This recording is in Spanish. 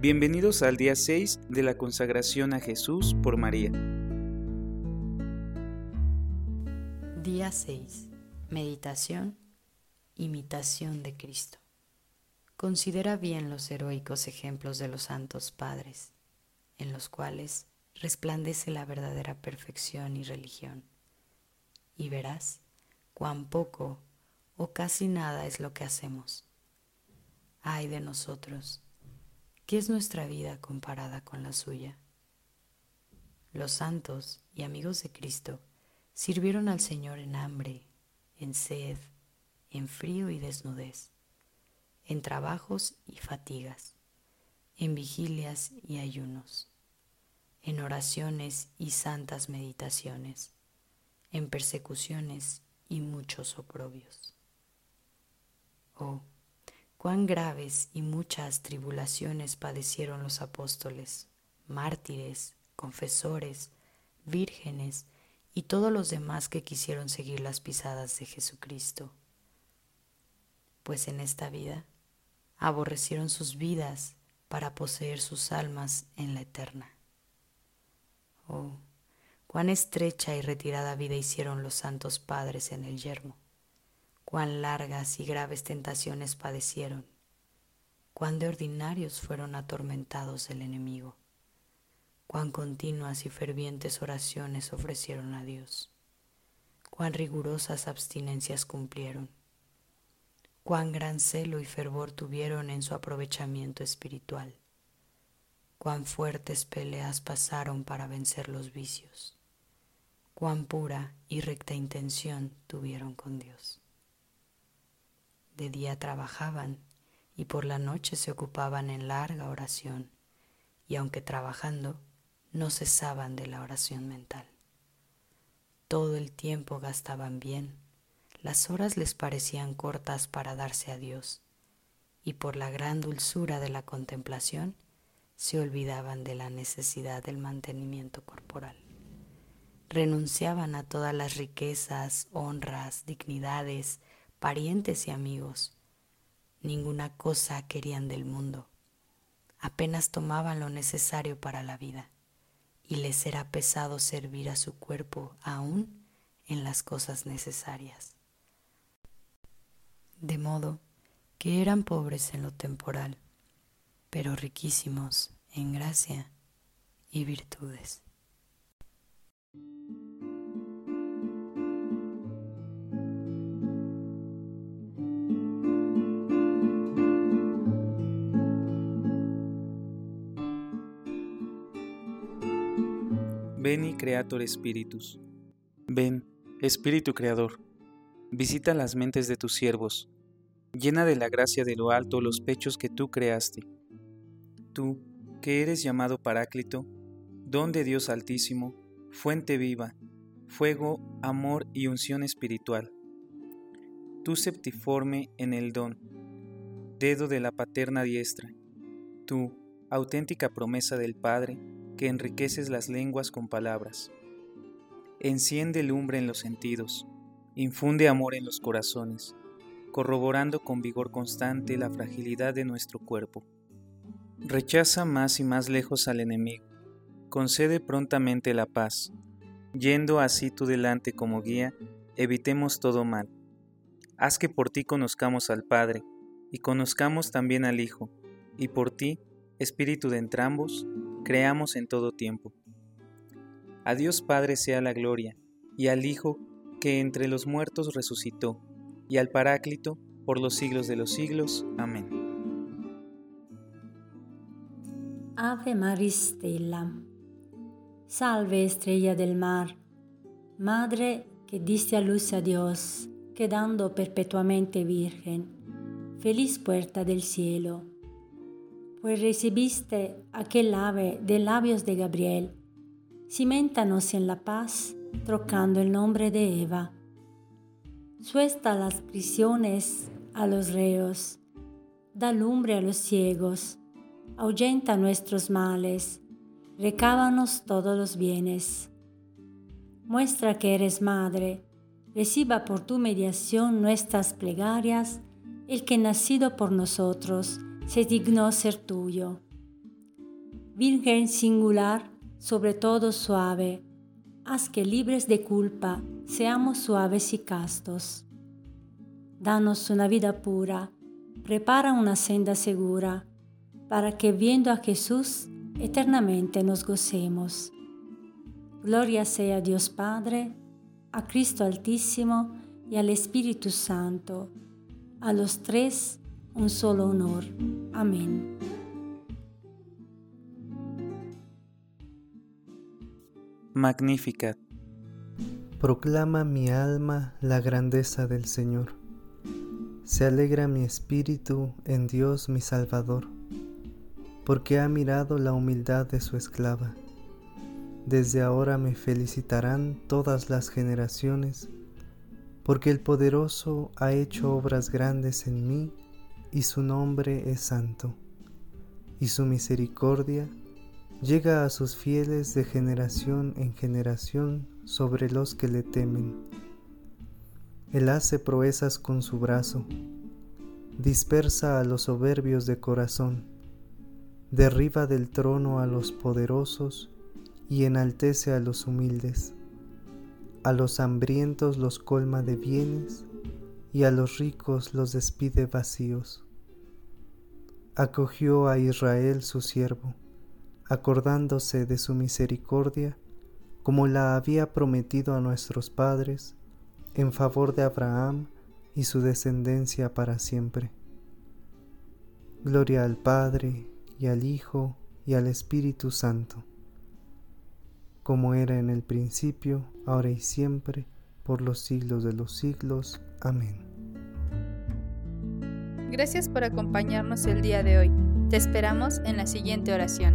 Bienvenidos al día 6 de la consagración a Jesús por María. Día 6. Meditación. Imitación de Cristo. Considera bien los heroicos ejemplos de los santos padres, en los cuales resplandece la verdadera perfección y religión, y verás cuán poco o casi nada es lo que hacemos. Ay de nosotros ¿Qué es nuestra vida comparada con la suya? Los santos y amigos de Cristo sirvieron al Señor en hambre, en sed, en frío y desnudez, en trabajos y fatigas, en vigilias y ayunos, en oraciones y santas meditaciones, en persecuciones y muchos oprobios. Oh, cuán graves y muchas tribulaciones padecieron los apóstoles, mártires, confesores, vírgenes y todos los demás que quisieron seguir las pisadas de Jesucristo. Pues en esta vida aborrecieron sus vidas para poseer sus almas en la eterna. Oh, cuán estrecha y retirada vida hicieron los santos padres en el yermo cuán largas y graves tentaciones padecieron, cuán de ordinarios fueron atormentados el enemigo, cuán continuas y fervientes oraciones ofrecieron a Dios, cuán rigurosas abstinencias cumplieron, cuán gran celo y fervor tuvieron en su aprovechamiento espiritual, cuán fuertes peleas pasaron para vencer los vicios, cuán pura y recta intención tuvieron con Dios. De día trabajaban y por la noche se ocupaban en larga oración, y aunque trabajando, no cesaban de la oración mental. Todo el tiempo gastaban bien, las horas les parecían cortas para darse a Dios, y por la gran dulzura de la contemplación se olvidaban de la necesidad del mantenimiento corporal. Renunciaban a todas las riquezas, honras, dignidades, parientes y amigos. Ninguna cosa querían del mundo. Apenas tomaban lo necesario para la vida y les era pesado servir a su cuerpo aún en las cosas necesarias. De modo que eran pobres en lo temporal, pero riquísimos en gracia y virtudes. Veni Creator Spiritus. Ven, Espíritu Creador, visita las mentes de tus siervos, llena de la gracia de lo alto los pechos que tú creaste. Tú, que eres llamado Paráclito, don de Dios Altísimo, fuente viva, fuego, amor y unción espiritual. Tú septiforme en el don, dedo de la paterna diestra. Tú, auténtica promesa del Padre, que enriqueces las lenguas con palabras. Enciende lumbre en los sentidos, infunde amor en los corazones, corroborando con vigor constante la fragilidad de nuestro cuerpo. Rechaza más y más lejos al enemigo, concede prontamente la paz, yendo así tú delante como guía, evitemos todo mal. Haz que por ti conozcamos al Padre, y conozcamos también al Hijo, y por ti, Espíritu de entrambos, creamos en todo tiempo. A Dios Padre sea la gloria, y al Hijo que entre los muertos resucitó, y al Paráclito por los siglos de los siglos. Amén. Ave Maris Stella. Salve estrella del mar, Madre que diste a luz a Dios, quedando perpetuamente virgen, feliz puerta del cielo pues recibiste aquel ave de labios de Gabriel. Ciméntanos en la paz, trocando el nombre de Eva. Suesta las prisiones a los reos, da lumbre a los ciegos, ahuyenta nuestros males, recábanos todos los bienes. Muestra que eres madre, reciba por tu mediación nuestras plegarias, el que nacido por nosotros, se dignó ser tuyo. Virgen singular, sobre todo suave, haz que libres de culpa seamos suaves y castos. Danos una vida pura, prepara una senda segura, para que viendo a Jesús eternamente nos gocemos. Gloria sea a Dios Padre, a Cristo Altísimo y al Espíritu Santo, a los tres un solo honor. Amén. Magnificat. Proclama mi alma la grandeza del Señor. Se alegra mi espíritu en Dios mi Salvador, porque ha mirado la humildad de su esclava. Desde ahora me felicitarán todas las generaciones, porque el poderoso ha hecho obras grandes en mí, y su nombre es santo, y su misericordia llega a sus fieles de generación en generación sobre los que le temen. Él hace proezas con su brazo, dispersa a los soberbios de corazón, derriba del trono a los poderosos y enaltece a los humildes. A los hambrientos los colma de bienes y a los ricos los despide vacíos. Acogió a Israel su siervo, acordándose de su misericordia, como la había prometido a nuestros padres, en favor de Abraham y su descendencia para siempre. Gloria al Padre, y al Hijo, y al Espíritu Santo como era en el principio, ahora y siempre, por los siglos de los siglos. Amén. Gracias por acompañarnos el día de hoy. Te esperamos en la siguiente oración.